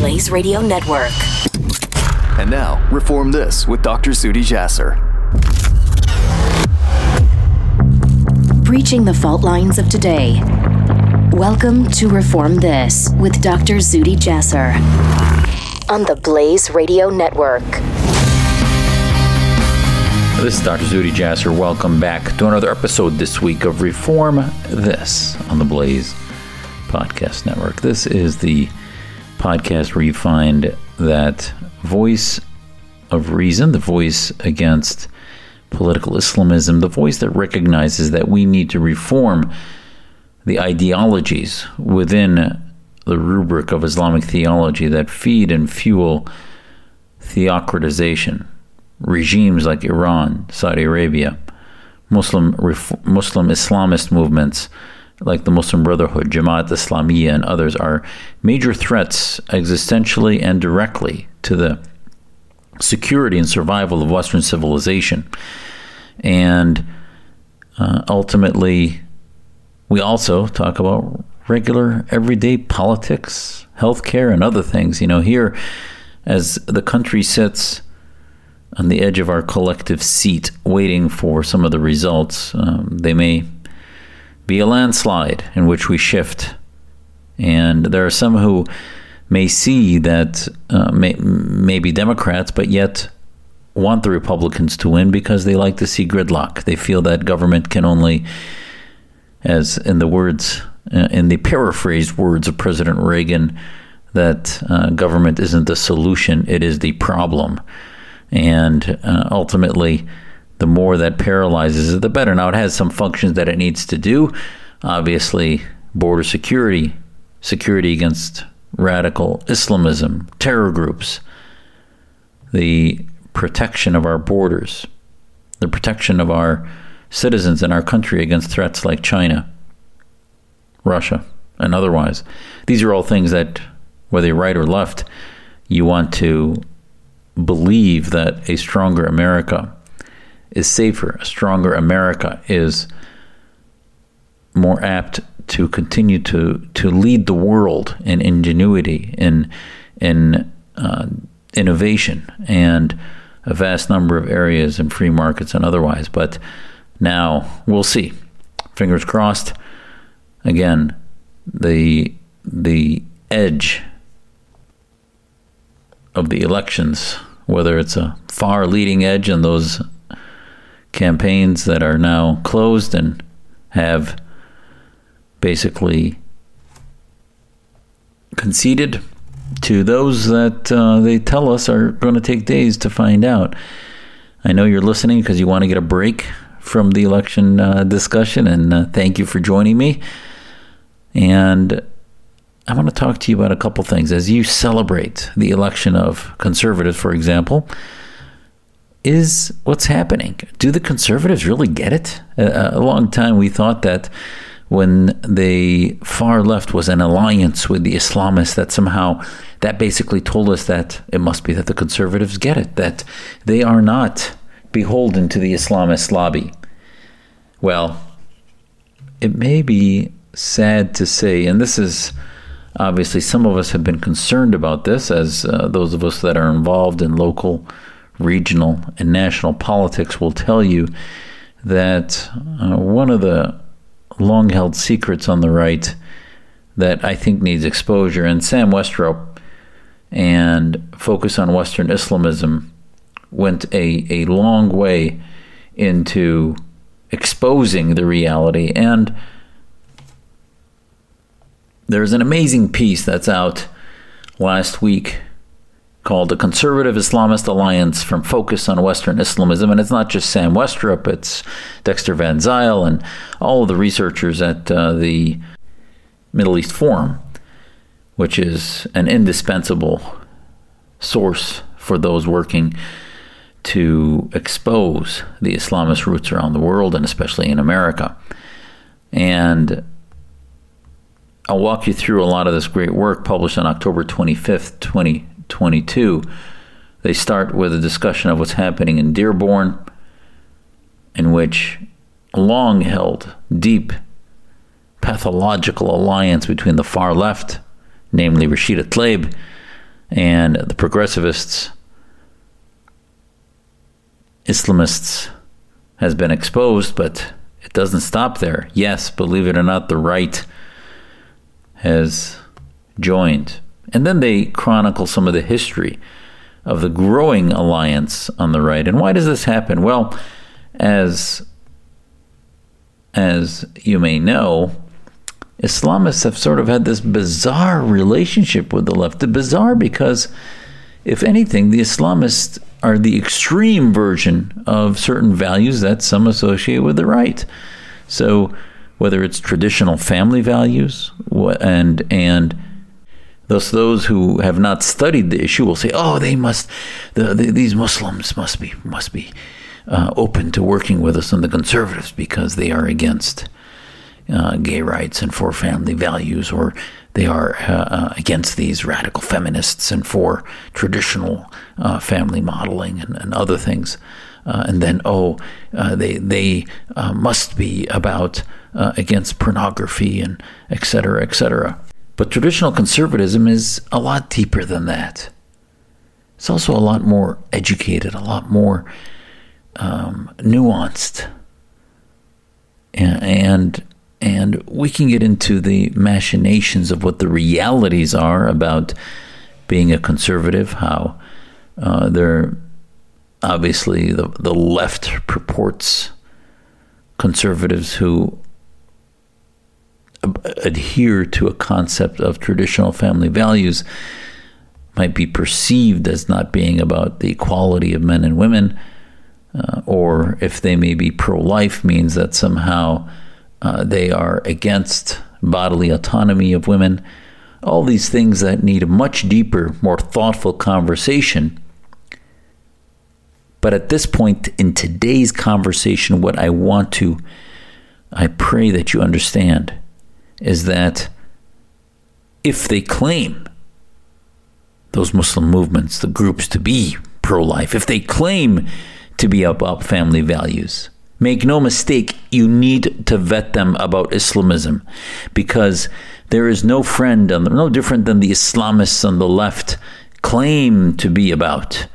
Blaze Radio Network. And now, Reform This with Dr. Zuhdi Jasser. Breaching the fault lines of today. Welcome to Reform This with Dr. Zuhdi Jasser on the Blaze Radio Network. This is Dr. Zuhdi Jasser. Welcome back to another episode this week of Reform This on the Blaze Podcast Network. This is the podcast where you find that voice of reason, the voice against political Islamism, the voice that recognizes that we need to reform the ideologies within the rubric of Islamic theology that feed and fuel theocratization. Regimes like Iran, Saudi Arabia, Muslim Muslim Islamist movements like the Muslim Brotherhood, Jamaat Islamiyah, and others are major threats existentially and directly to the security and survival of Western civilization. And uh, ultimately, we also talk about regular, everyday politics, healthcare, and other things. You know, here, as the country sits on the edge of our collective seat, waiting for some of the results, um, they may be a landslide in which we shift. And there are some who may see that uh, may, be Democrats, but yet want the Republicans to win because they like to see gridlock. They feel that government can only, as in the words, uh, in the paraphrased words of President Reagan, that uh, government isn't the solution, it is the problem. And uh, ultimately, the more that paralyzes it, the better. Now, it has some functions that it needs to do. Obviously, border security, security against radical Islamism, terror groups, the protection of our borders, the protection of our citizens in our country against threats like China, Russia, and otherwise. These are all things that, whether you're right or left, you want to believe that a stronger America is safer. A stronger America is more apt to continue to to lead the world in ingenuity, in in uh, innovation, and a vast number of areas in free markets and otherwise. But now we'll see. Fingers crossed. Again, the the edge of the elections, whether it's a far leading edge in those campaigns that are now closed and have basically conceded to those that uh, they tell us are going to take days to find out. I know you're listening because you want to get a break from the election uh, discussion, and uh, thank you for joining me. And I want to talk to you about a couple things as you celebrate the election of conservatives, for example is what's happening. Do the conservatives really get it? A, a long time we thought that when the far left was an alliance with the Islamists, that somehow that basically told us that it must be that the conservatives get it, that they are not beholden to the Islamist lobby. Well, it may be sad to say, and this is obviously some of us have been concerned about this, as uh, those of us that are involved in local regional and national politics will tell you that uh, one of the long held secrets on the right that I think needs exposure, and Sam Westrop and Focus on Western Islamism went a, a long way into exposing the reality. And there's an amazing piece that's out last week called the Conservative Islamist Alliance from Focus on Western Islamism. And it's not just Sam Westrop, it's Dexter Van Zile and all of the researchers at uh, the Middle East Forum, which is an indispensable source for those working to expose the Islamist roots around the world and especially in America. And I'll walk you through a lot of this great work published on October 25th, 20, 22, they start with a discussion of what's happening in Dearborn, in which a long held, deep, pathological alliance between the far left, namely Rashida Tlaib, and the progressivists, Islamists has been exposed, but it doesn't stop there. Yes, believe it or not, the right has joined. And then they chronicle some of the history of the growing alliance on the right. And why does this happen? Well, as as you may know, Islamists have sort of had this bizarre relationship with the left. The bizarre because, if anything, the Islamists are the extreme version of certain values that some associate with the right. So, whether it's traditional family values and and Thus, those who have not studied the issue will say, "Oh, they must, the, the, these Muslims must be must be uh, open to working with us and the conservatives because they are against uh, gay rights and for family values, or they are uh, uh against these radical feminists and for traditional uh, family modeling and, and other things." Uh, and then, oh, they they must be about against pornography and et cetera, et cetera. But traditional conservatism is a lot deeper than that. It's also a lot more educated, a lot more um, nuanced, and, and we can get into the machinations of what the realities are about being a conservative. How uh, they're obviously the the left purports conservatives who adhere to a concept of traditional family values might be perceived as not being about the equality of men and women, uh, or if they may be pro life, means that somehow uh, they are against bodily autonomy of women. All these things that need a much deeper, more thoughtful conversation. But at this point in today's conversation, what I want to, I pray that you understand is that if they claim those Muslim movements, the groups to be pro life, if they claim to be about family values, make no mistake, you need to vet them about Islamism because there is no friend, on the, no different than the Islamists on the left claim to be about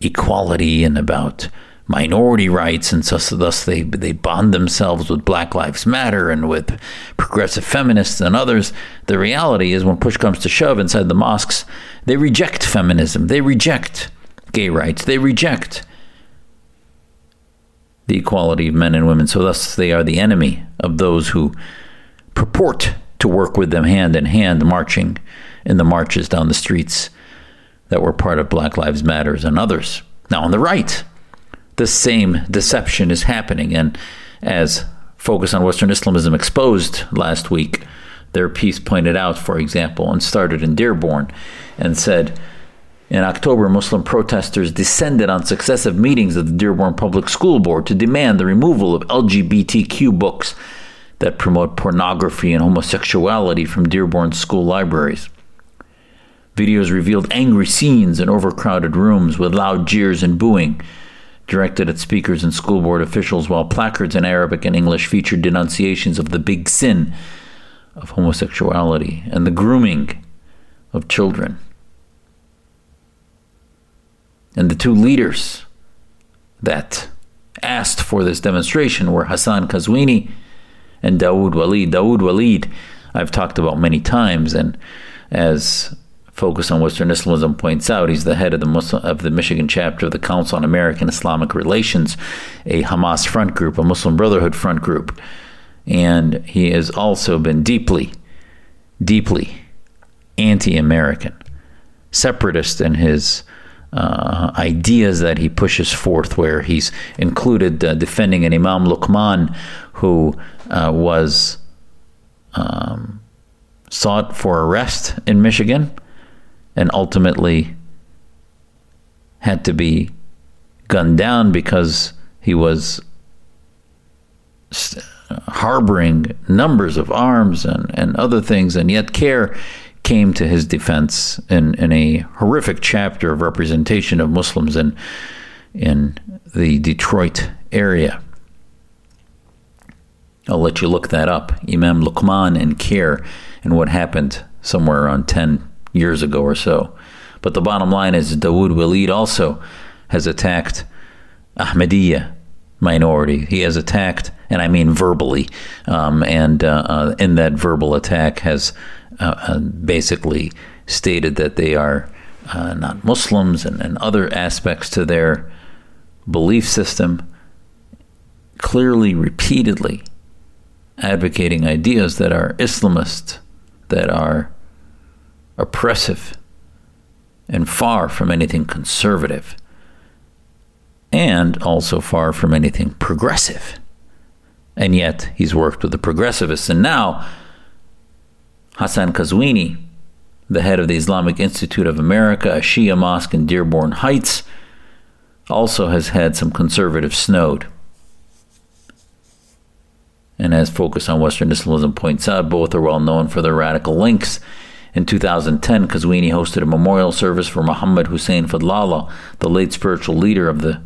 equality and about minority rights, and so, so thus they they bond themselves with Black Lives Matter and with progressive feminists and others. The reality is, when push comes to shove inside the mosques, they reject feminism, they reject gay rights, they reject the equality of men and women. So thus, they are the enemy of those who purport to work with them hand in hand, marching in the marches down the streets that were part of Black Lives Matters and others. Now, on the right, the same deception is happening. And as Focus on Western Islamism exposed last week, their piece pointed out, for example, and started in Dearborn and said, in October, Muslim protesters descended on successive meetings of the Dearborn Public School Board to demand the removal of LGBTQ books that promote pornography and homosexuality from Dearborn school libraries. Videos revealed angry scenes in overcrowded rooms with loud jeers and booing directed at speakers and school board officials, while placards in Arabic and English featured denunciations of the big sin of homosexuality and the grooming of children. And the two leaders that asked for this demonstration were Hassan Qazwini and Dawood Walid. Dawood Walid, I've talked about many times, and as Focus on Western Islamism points out he's the head of the Muslim, of the Michigan chapter of the Council on American Islamic Relations, a Hamas front group, a Muslim Brotherhood front group, and he has also been deeply, deeply anti-American, separatist in his uh, ideas that he pushes forth, where he's included uh, defending an Imam Luqman who uh, was um, sought for arrest in Michigan and ultimately had to be gunned down because he was harboring numbers of arms and, and other things, and yet CAIR came to his defense in, in a horrific chapter of representation of Muslims in, in the Detroit area. I'll let you look that up. Imam Luqman and CAIR and what happened somewhere around 10 years ago or so. But the bottom line is Dawood Walid also has attacked Ahmadiyya minority. He has attacked, and I mean verbally, um, and uh, uh, in that verbal attack has uh, uh basically stated that they are uh, not Muslims and, and other aspects to their belief system, clearly, repeatedly advocating ideas that are Islamist, that are oppressive, and far from anything conservative, and also far from anything progressive. And yet, he's worked with the progressivists. And now, Hassan Qazwini, the head of the Islamic Institute of America, a Shia mosque in Dearborn Heights, also has had some conservative snowed. And as Focus on Western Islamism points out, both are well known for their radical links. In 2010, Qazwini hosted a memorial service for Muhammad Hussein Fadlallah, the late spiritual leader of the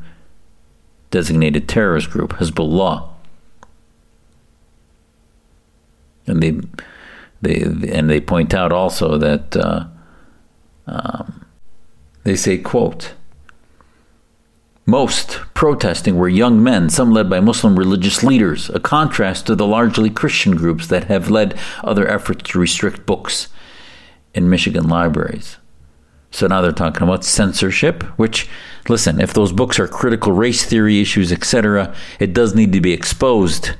designated terrorist group Hezbollah. And they they and they point out also that uh, um, they say, "quote." Most protesting were young men, some led by Muslim religious leaders, a contrast to the largely Christian groups that have led other efforts to restrict books in Michigan libraries. So now they're talking about censorship, which, listen, if those books are critical race theory issues, etc., it does need to be exposed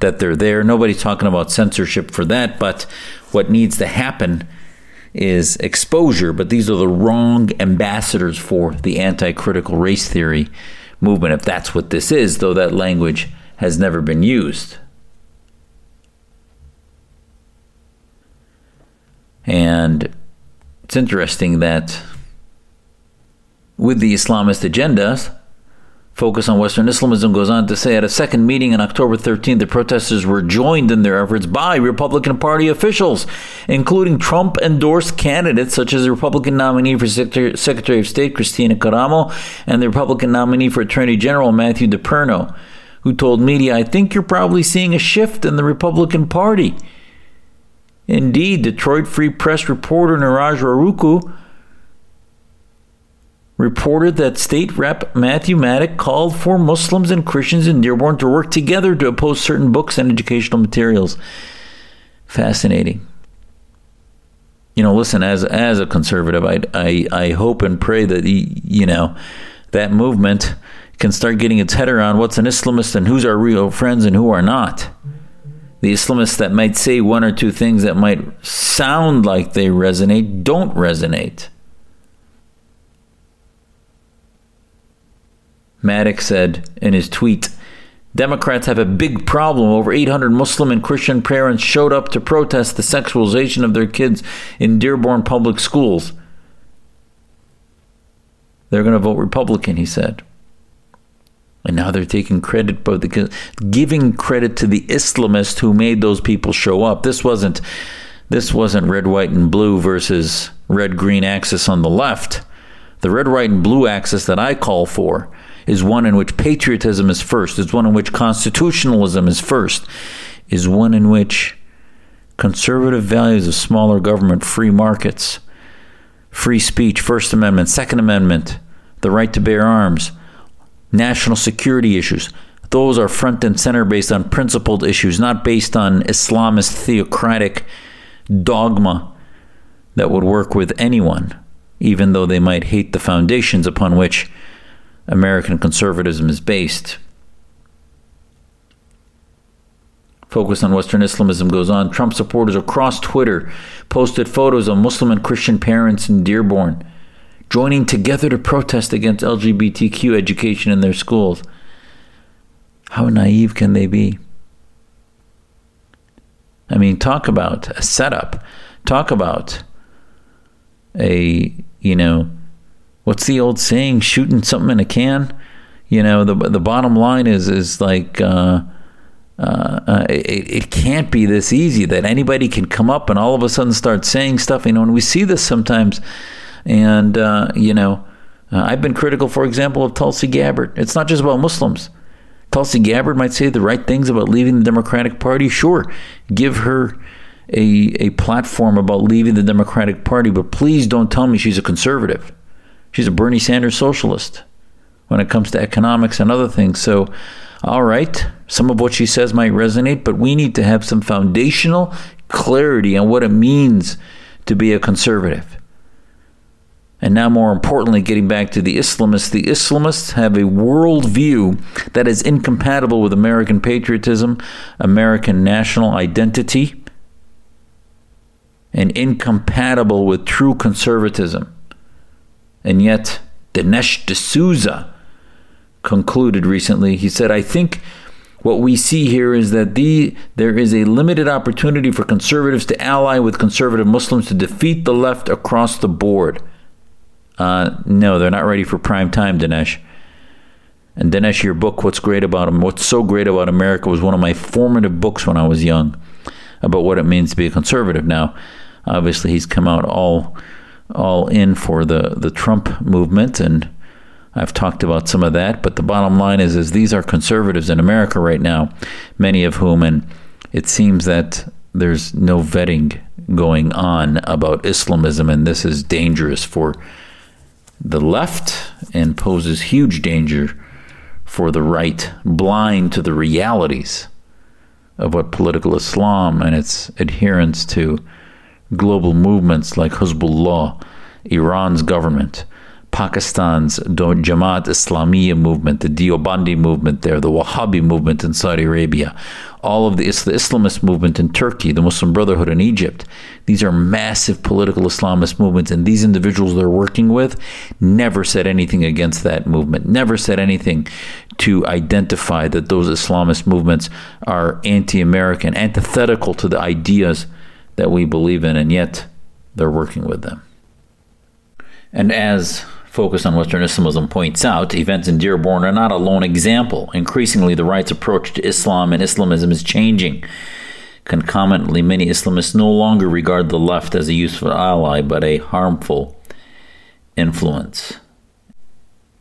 that they're there. Nobody's talking about censorship for that, but what needs to happen is exposure. But these are the wrong ambassadors for the anti critical race theory movement, if that's what this is, though that language has never been used. And it's interesting that with the Islamist agendas, Focus on Western Islamism goes on to say at a second meeting on October 13th, the protesters were joined in their efforts by Republican Party officials, including Trump endorsed candidates such as the Republican nominee for Secretary of State Kristina Karamo and the Republican nominee for Attorney General Matthew DePerno, who told media, I think you're probably seeing a shift in the Republican Party. Indeed, Detroit Free Press reporter Niraj Warikoo reported that State Rep Matthew Maddock called for Muslims and Christians in Dearborn to work together to oppose certain books and educational materials. Fascinating. You know, listen, as as a conservative, I I, I hope and pray that you know that movement can start getting its head around what's an Islamist and who's our real friends and who are not. The Islamists that might say one or two things that might sound like they resonate don't resonate. Maddox said in his tweet Democrats have a big problem. Over 800 Muslim and Christian parents showed up to protest the sexualization of their kids in Dearborn public schools. They're going to vote Republican, he said. And now they're taking credit, but giving credit to the Islamists who made those people show up. This wasn't, this wasn't red, white, and blue versus red, green axis on the left. The red, white, and blue axis that I call for is one in which patriotism is first, is one in which constitutionalism is first, is one in which conservative values of smaller government, free markets, free speech, First Amendment, Second Amendment, the right to bear arms, national security issues, those are front and center based on principled issues, not based on Islamist theocratic dogma that would work with anyone, even though they might hate the foundations upon which American conservatism is based. Focus on Western Islamism goes on. Trump supporters across Twitter posted photos of Muslim and Christian parents in Dearborn joining together to protest against LGBTQ education in their schools. How naive can they be? I mean, talk about a setup. Talk about a, you know, what's the old saying? Shooting something in a can. You know, the the bottom line is is like uh, uh, uh, it, it can't be this easy that anybody can come up and all of a sudden start saying stuff. You know, and we see this sometimes. And uh, you know, uh, I've been critical, for example, of Tulsi Gabbard. It's not just about Muslims. Tulsi Gabbard might say the right things about leaving the Democratic Party. Sure, give her a, a platform about leaving the Democratic Party, but please don't tell me she's a conservative. She's a Bernie Sanders socialist when it comes to economics and other things. So, all right, some of what she says might resonate, but we need to have some foundational clarity on what it means to be a conservative. And now, more importantly, getting back to the Islamists, the Islamists have a worldview that is incompatible with American patriotism, American national identity, and incompatible with true conservatism. And yet, Dinesh D'Souza concluded recently, he said, I think what we see here is that the, there is a limited opportunity for conservatives to ally with conservative Muslims to defeat the left across the board. Uh, no, they're not ready for prime time, Dinesh. And Dinesh, your book, What's Great About Him, What's So Great About America, was one of my formative books when I was young about what it means to be a conservative. Now, obviously, he's come out all all in for the, the Trump movement, and I've talked about some of that. But the bottom line is, is these are conservatives in America right now, many of whom, and it seems that there's no vetting going on about Islamism, and this is dangerous for the left and poses huge danger for the right, blind to the realities of what political Islam and its adherence to global movements like Hezbollah, Iran's government, Pakistan's Jamaat Islamiyah movement, the Deobandi movement there, the Wahhabi movement in Saudi Arabia, all of the, the Islamist movement in Turkey, the Muslim Brotherhood in Egypt. These are massive political Islamist movements, and these individuals they're working with never said anything against that movement, never said anything to identify that those Islamist movements are anti American, antithetical to the ideas that we believe in, and yet they're working with them. And as Focus on Western Islamism points out, events in Dearborn are not a lone example. Increasingly, the right's approach to Islam and Islamism is changing. Concomitantly, many Islamists no longer regard the left as a useful ally, but a harmful influence.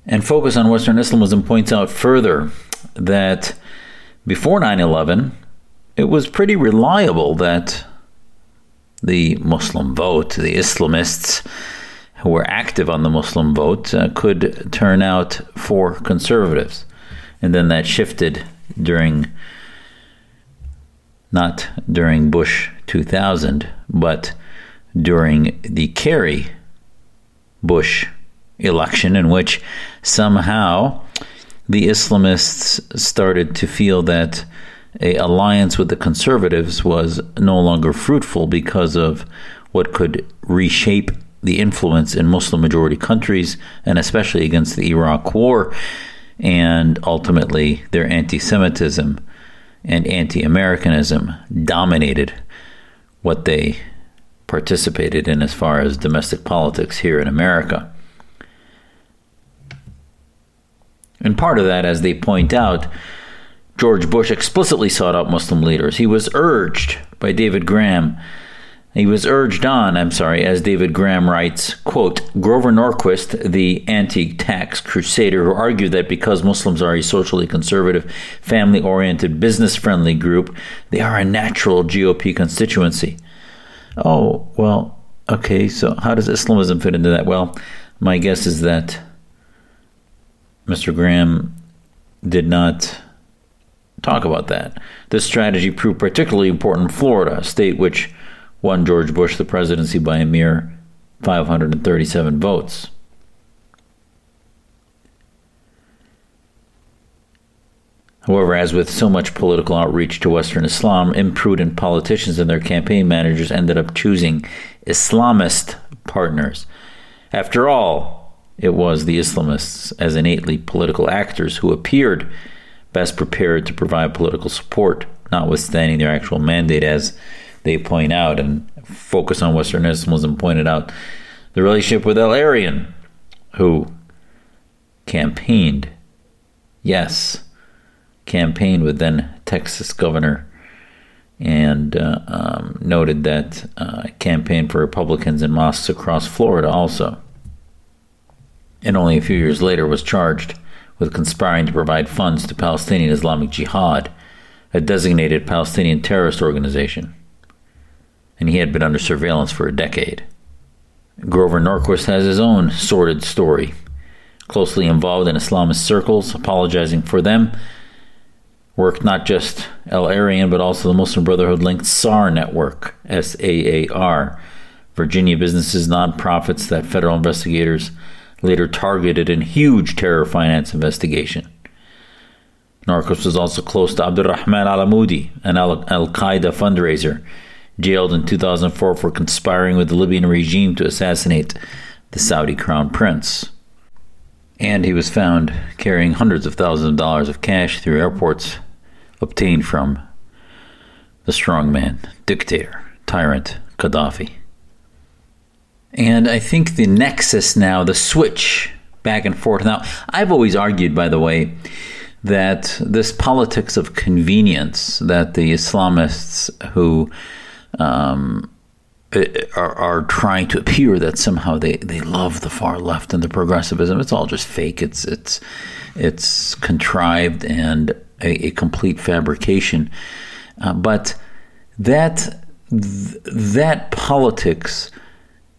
And Focus on Western Islamism points out further that before 9 11, it was pretty reliable that the Muslim vote, the Islamists, who were active on the Muslim vote uh, could turn out for conservatives. And then that shifted during, not during Bush 2000, but during the Kerry Bush election, in which somehow the Islamists started to feel that a alliance with the conservatives was no longer fruitful because of what could reshape the influence in Muslim majority countries, and especially against the Iraq War, and ultimately their anti Semitism and anti Americanism dominated what they participated in as far as domestic politics here in America. And part of that, as they point out, George Bush explicitly sought out Muslim leaders. He was urged by David Graham he was urged on, I'm sorry, as David Graham writes, quote, Grover Norquist, the anti-tax crusader who argued that because Muslims are a socially conservative, family-oriented, business-friendly group, they are a natural GOP constituency. Oh, well, okay, so how does Islamism fit into that? Well, my guess is that Mr. Graham did not talk about that. This strategy proved particularly important in Florida, a state which won George Bush the presidency by a mere 537 votes. However, as with so much political outreach to Western Islam, imprudent politicians and their campaign managers ended up choosing Islamist partners. After all, it was the Islamists, as innately political actors, who appeared best prepared to provide political support, notwithstanding their actual mandate as they point out and focus on Western Islamism pointed out the relationship with Al-Arian, who campaigned, yes, campaigned with then Texas governor and uh, um, noted that uh, campaigned for Republicans in mosques across Florida also. And only a few years later was charged with conspiring to provide funds to Palestinian Islamic Jihad, a designated Palestinian terrorist organization. And he had been under surveillance for a decade. Grover Norquist has his own sordid story, closely involved in Islamist circles, apologizing for them. Worked not just Al Arian, but also the Muslim Brotherhood linked SAAR network, S A A R, Virginia businesses, nonprofits that federal investigators later targeted in huge terror finance investigation. Norquist was also close to Abdurrahman al Amoudi, an Al Qaeda fundraiser, jailed in 2004 for conspiring with the Libyan regime to assassinate the Saudi crown prince. And he was found carrying hundreds of thousands of dollars of cash through airports obtained from the strongman, dictator, tyrant Gaddafi. And I think the nexus now, the switch back and forth. Now, I've always argued, by the way, that this politics of convenience that the Islamists who um, are, are, trying to appear that somehow they, they love the far left and the progressivism. It's all just fake. It's it's it's contrived and a, a complete fabrication. Uh, but that th- that politics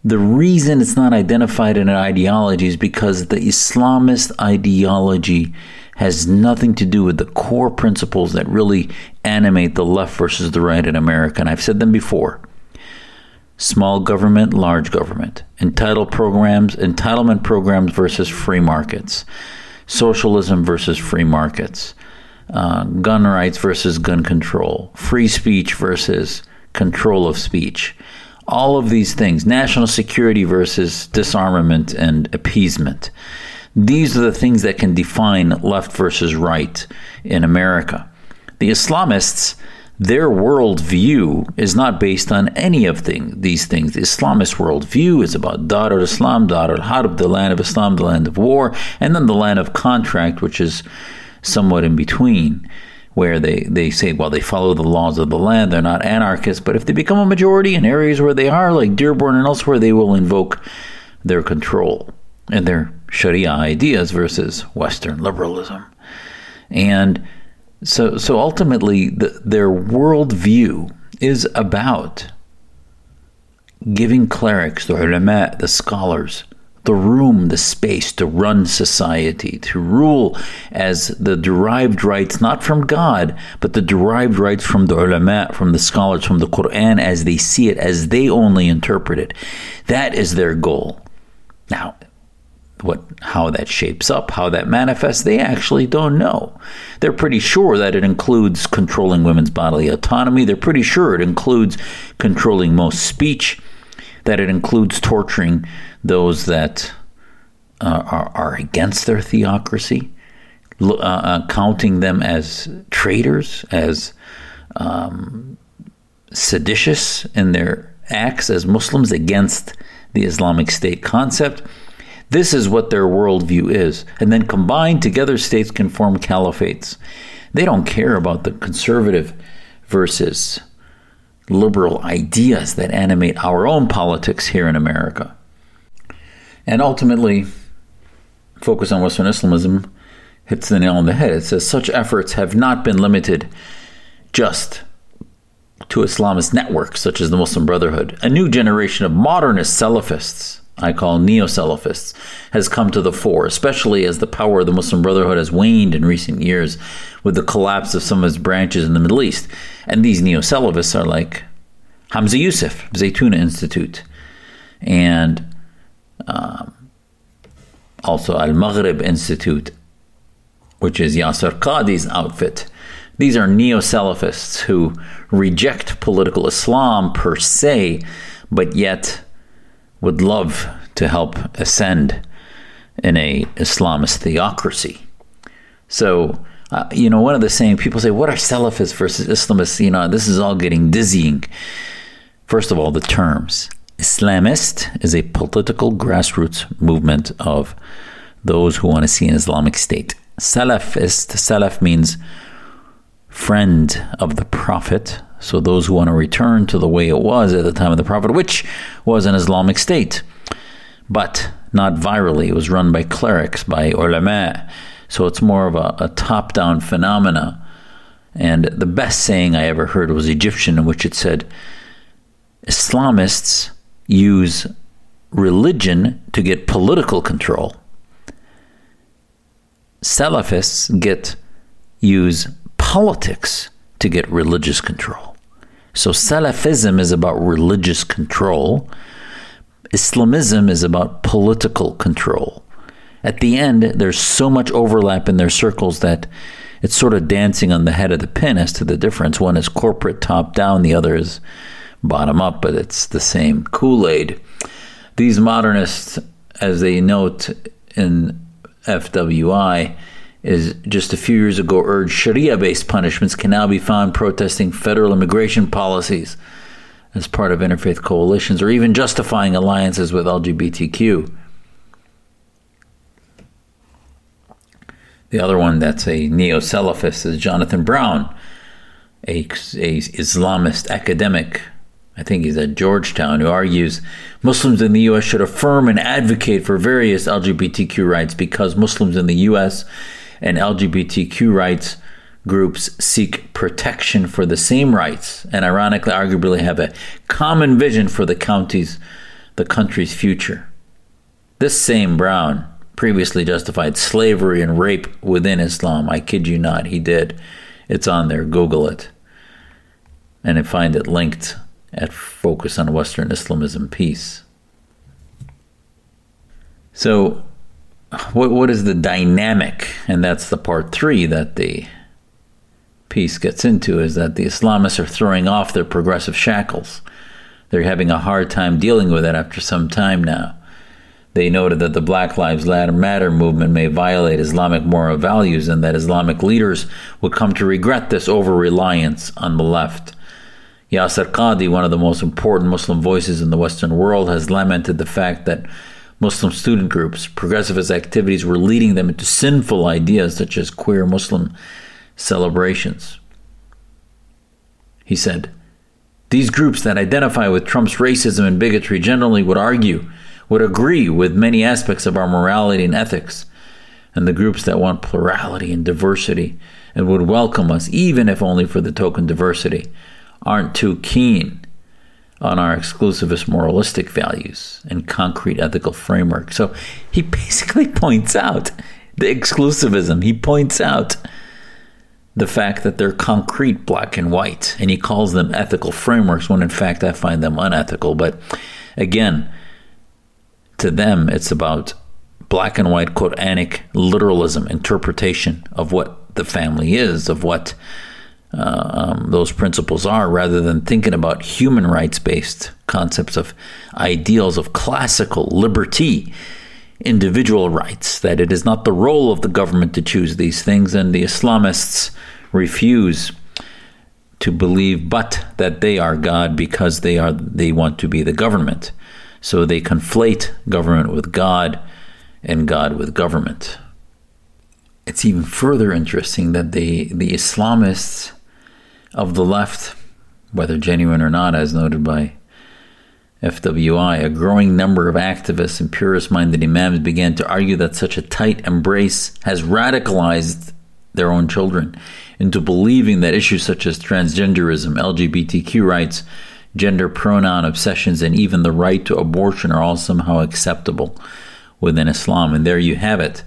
the reason it's not identified in an ideology is because the Islamist ideology has nothing to do with the core principles that really animate the left versus the right in America. And I've said them before. Small government, large government, entitled programs, entitlement programs versus free markets, socialism versus free markets, uh, gun rights versus gun control, free speech versus control of speech all of these things national security versus disarmament and appeasement. These are the things that can define left versus right in America. The Islamists, their worldview is not based on any of thing, these things. The Islamist worldview is about Dar al Islam, Dar al Harb, the land of Islam, the land of war, and then the land of contract, which is somewhat in between where they, they say, well, they follow the laws of the land, they're not anarchists, but if they become a majority in areas where they are, like Dearborn and elsewhere, they will invoke their control and their Sharia ideas versus Western liberalism. And so, so ultimately, the, their worldview is about giving clerics, the ulama, the scholars, the room, the space to run society, to rule as the derived rights, not from God, but the derived rights from the ulama, from the scholars, from the Quran as they see it, as they only interpret it. That is their goal. Now, what how that shapes up, how that manifests, they actually don't know. They're pretty sure that it includes controlling women's bodily autonomy. They're pretty sure it includes controlling most speech, that it includes torturing those that uh, are, are, against their theocracy, uh, uh, counting them as traitors, as um, seditious in their acts as Muslims against the Islamic State concept. This is what their worldview is. And then combined together, states can form caliphates. They don't care about the conservative versus liberal ideas that animate our own politics here in America. And ultimately, Focus on Western Islamism hits the nail on the head. It says such efforts have not been limited just to Islamist networks such as the Muslim Brotherhood. A new generation of modernist Salafists, I call neo Salafists, has come to the fore, especially as the power of the Muslim Brotherhood has waned in recent years with the collapse of some of its branches in the Middle East. And these neo Salafists are like Hamza Yusuf, Zaytuna Institute, and um, also Al Maghrib Institute, which is Yasir Qadhi's outfit. These are neo Salafists who reject political Islam per se, but yet would love to help ascend in a Islamist theocracy. So, uh, you know, one of the saying people say, "What are Salafists versus Islamists?" You know, this is all getting dizzying. First of all, the terms. Islamist is a political grassroots movement of those who want to see an Islamic state. Salafist, Salaf means friend of the Prophet. So those who want to return to the way it was at the time of the Prophet, which was an Islamic state, but not virally. It was run by clerics, by ulama. So it's more of a, a top down phenomena. And the best saying I ever heard was Egyptian, in which it said, Islamists use religion to get political control. Salafists get use politics to get religious control. So Salafism is about religious control. Islamism is about political control. At the end, there's so much overlap in their circles that it's sort of dancing on the head of the pin as to the difference. One is corporate top down, the other is bottom up, but it's the same Kool Aid. These modernists, as they note in FWI, is just a few years ago urged Sharia based punishments can now be found protesting federal immigration policies as part of interfaith coalitions or even justifying alliances with LGBTQ. The other one that's a neo Salafist is Jonathan Brown, a, a Islamist academic. I think he's at Georgetown, who argues Muslims in the U.S. should affirm and advocate for various LGBTQ rights because Muslims in the U.S. and LGBTQ rights groups seek protection for the same rights and ironically arguably have a common vision for the county's the country's future. This same Brown previously justified slavery and rape within Islam. I kid you not, he did. It's on there. Google it. And find it linked at Focus on Western Islamism Peace. So, what, what is the dynamic? And that's the part three that the piece gets into is that the Islamists are throwing off their progressive shackles. They're having a hard time dealing with it after some time now. They noted that the Black Lives Matter movement may violate Islamic moral values and that Islamic leaders would come to regret this over reliance on the left. Yasir Qadhi, one of the most important Muslim voices in the Western world, has lamented the fact that Muslim student groups, progressivist activities were leading them into sinful ideas such as queer Muslim celebrations. He said, These groups that identify with Trump's racism and bigotry generally would argue would agree with many aspects of our morality and ethics, and the groups that want plurality and diversity and would welcome us, even if only for the token diversity, aren't too keen on our exclusivist moralistic values and concrete ethical framework. So he basically points out the exclusivism. He points out the fact that they're concrete black and white, and he calls them ethical frameworks when in fact I find them unethical. But again, to them, it's about black and white Quranic literalism, interpretation of what the family is, of what uh, um, those principles are, rather than thinking about human rights based concepts of ideals of classical liberty, individual rights, that it is not the role of the government to choose these things, and the Islamists refuse to believe but that they are God because they are they want to be the government. So they conflate government with God and God with government. It's even further interesting that the, the Islamists of the left, whether genuine or not, as noted by FWI, a growing number of activists and purist minded imams began to argue that such a tight embrace has radicalized their own children into believing that issues such as transgenderism, LGBTQ rights, gender pronoun obsessions, and even the right to abortion are all somehow acceptable within Islam. And there you have it.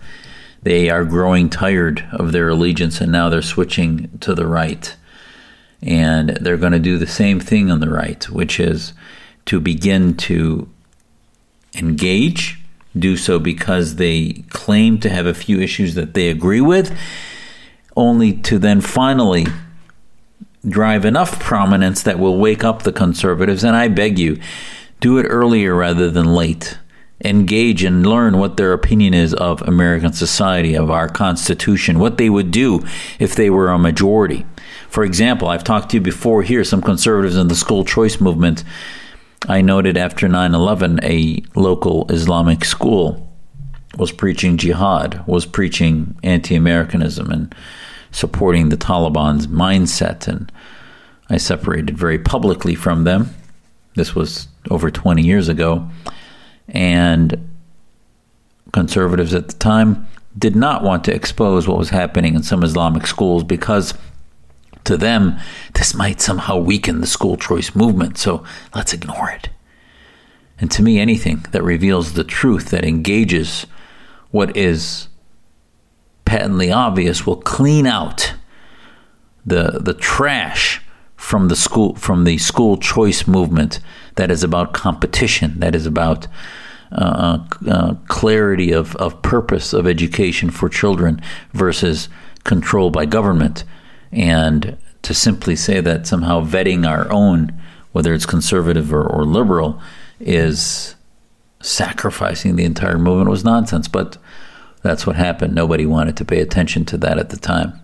They are growing tired of their allegiance and now they're switching to the right. And they're going to do the same thing on the right, which is to begin to engage, do so because they claim to have a few issues that they agree with, only to then finally drive enough prominence that will wake up the conservatives. And I beg you, do it earlier rather than late. Engage and learn what their opinion is of American society, of our Constitution, what they would do if they were a majority. For example, I've talked to you before here, some conservatives in the school choice movement. I noted after 9 11, a local Islamic school was preaching jihad, was preaching anti Americanism, and supporting the Taliban's mindset. And I separated very publicly from them. This was over 20 years ago. And conservatives at the time did not want to expose what was happening in some Islamic schools because To them, this might somehow weaken the school choice movement, so let's ignore it. And to me, anything that reveals the truth, that engages what is patently obvious, will clean out the the trash from the school from the school choice movement that is about competition, that is about uh, uh, clarity of, of purpose of education for children versus control by government. And to simply say that somehow vetting our own, whether it's conservative or, or liberal, is sacrificing the entire movement was nonsense. But that's what happened. Nobody wanted to pay attention to that at the time.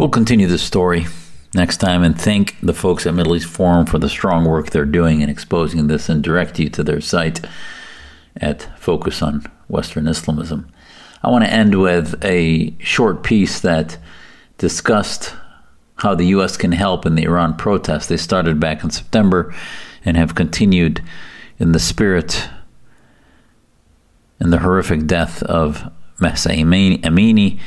We'll continue this story next time and thank the folks at Middle East Forum for the strong work they're doing in exposing this and direct you to their site at Focus on Western Islamism. I want to end with a short piece that discussed how the U.S. can help in the Iran protests. They started back in September and have continued in the spirit and the horrific death of Mahsa Amini.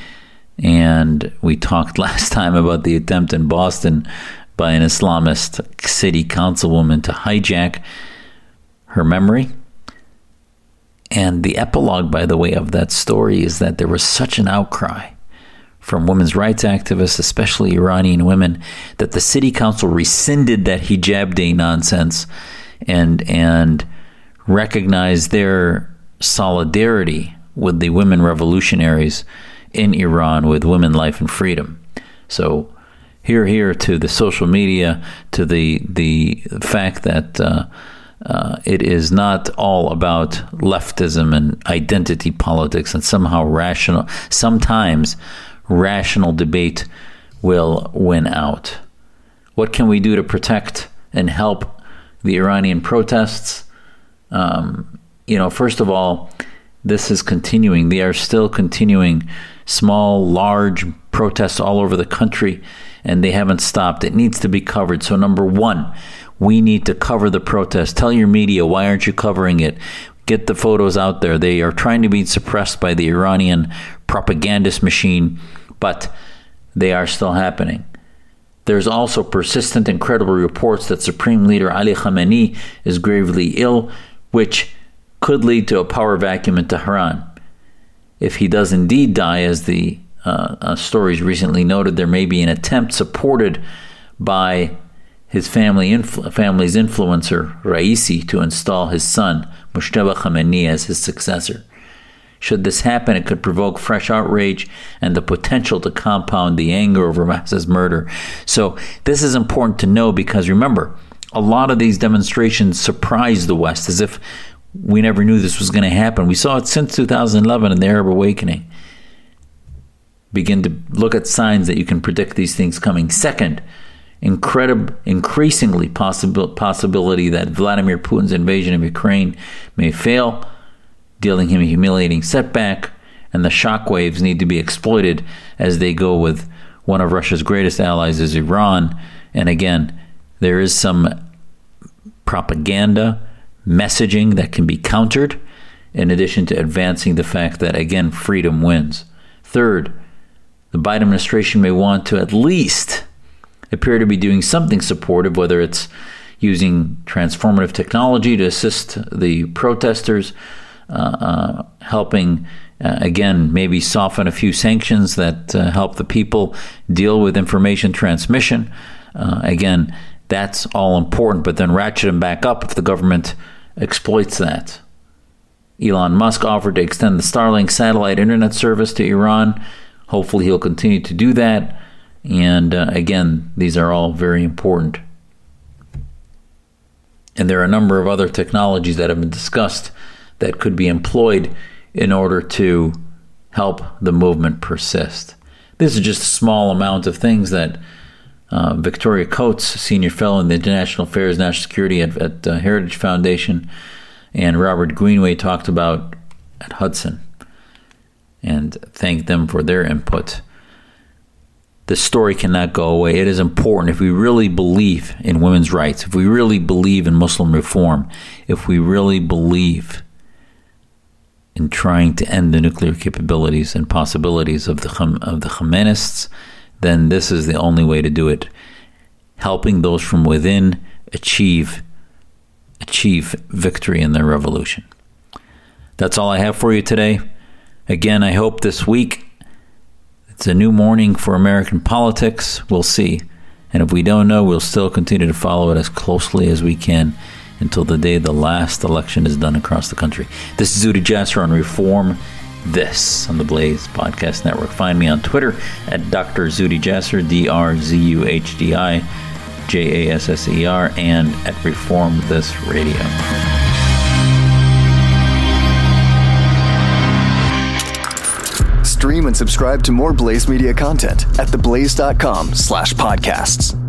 And we talked last time about the attempt in Boston by an Islamist city councilwoman to hijack her memory. And the epilogue, by the way, of that story is that there was such an outcry from women's rights activists, especially Iranian women, that the city council rescinded that hijab day nonsense and and recognized their solidarity with the women revolutionaries in Iran with women, life, and freedom. So, hear, hear to the social media, to the the fact that. Uh, uh, it is not all about leftism and identity politics and somehow rational. Sometimes rational debate will win out. What can we do to protect and help the Iranian protests? Um, you know, first of all, this is continuing. They are still continuing small, large protests all over the country, and they haven't stopped. It needs to be covered. So, number one, we need to cover the protest. Tell your media, why aren't you covering it? Get the photos out there. They are trying to be suppressed by the Iranian propagandist machine, but they are still happening. There's also persistent and credible reports that Supreme Leader Ali Khamenei is gravely ill, which could lead to a power vacuum in Tehran. If he does indeed die, as the uh, uh, stories recently noted, there may be an attempt supported by his family influ- family's influencer, Raisi, to install his son, Mujtaba Khamenei, as his successor. Should this happen, it could provoke fresh outrage and the potential to compound the anger over Mahsa's murder. So, this is important to know because remember, a lot of these demonstrations surprised the West as if we never knew this was going to happen. We saw it since 2011 in the Arab Awakening. Begin to look at signs that you can predict these things coming. Second, incredible, increasingly possible possibility that Vladimir Putin's invasion of Ukraine may fail, dealing him a humiliating setback, and the shockwaves need to be exploited as they go with one of Russia's greatest allies is Iran. And again, there is some propaganda messaging that can be countered, in addition to advancing the fact that, again, freedom wins. Third, the Biden administration may want to at least appear to be doing something supportive, whether it's using transformative technology to assist the protesters, uh, uh, helping, uh, again, maybe soften a few sanctions that uh, help the people deal with information transmission. Uh, again, that's all important, but then ratchet them back up if the government exploits that. Elon Musk offered to extend the Starlink satellite internet service to Iran. Hopefully, he'll continue to do that. And uh, again, these are all very important. And there are a number of other technologies that have been discussed that could be employed in order to help the movement persist. This is just a small amount of things that uh, Victoria Coates, senior fellow in the International Affairs and National Security at, at uh, Heritage Foundation, and Robert Greenway talked about at Hudson, and thank them for their input. The story cannot go away. It is important. If we really believe in women's rights, if we really believe in Muslim reform, if we really believe in trying to end the nuclear capabilities and possibilities of the of the Khomeinists, then this is the only way to do it. Helping those from within achieve achieve victory in their revolution. That's all I have for you today. Again, I hope this week it's a new morning for American politics. We'll see. And if we don't know, we'll still continue to follow it as closely as we can until the day the last election is done across the country. This is Zuhdi Jasser on Reform This on the Blaze Podcast Network. Find me on Twitter at Dr. Zuhdi Jasser, D R Z U H D I J A S S E R, and at Reform This Radio. Stream and subscribe to more Blaze Media content at theblaze.com slash podcasts.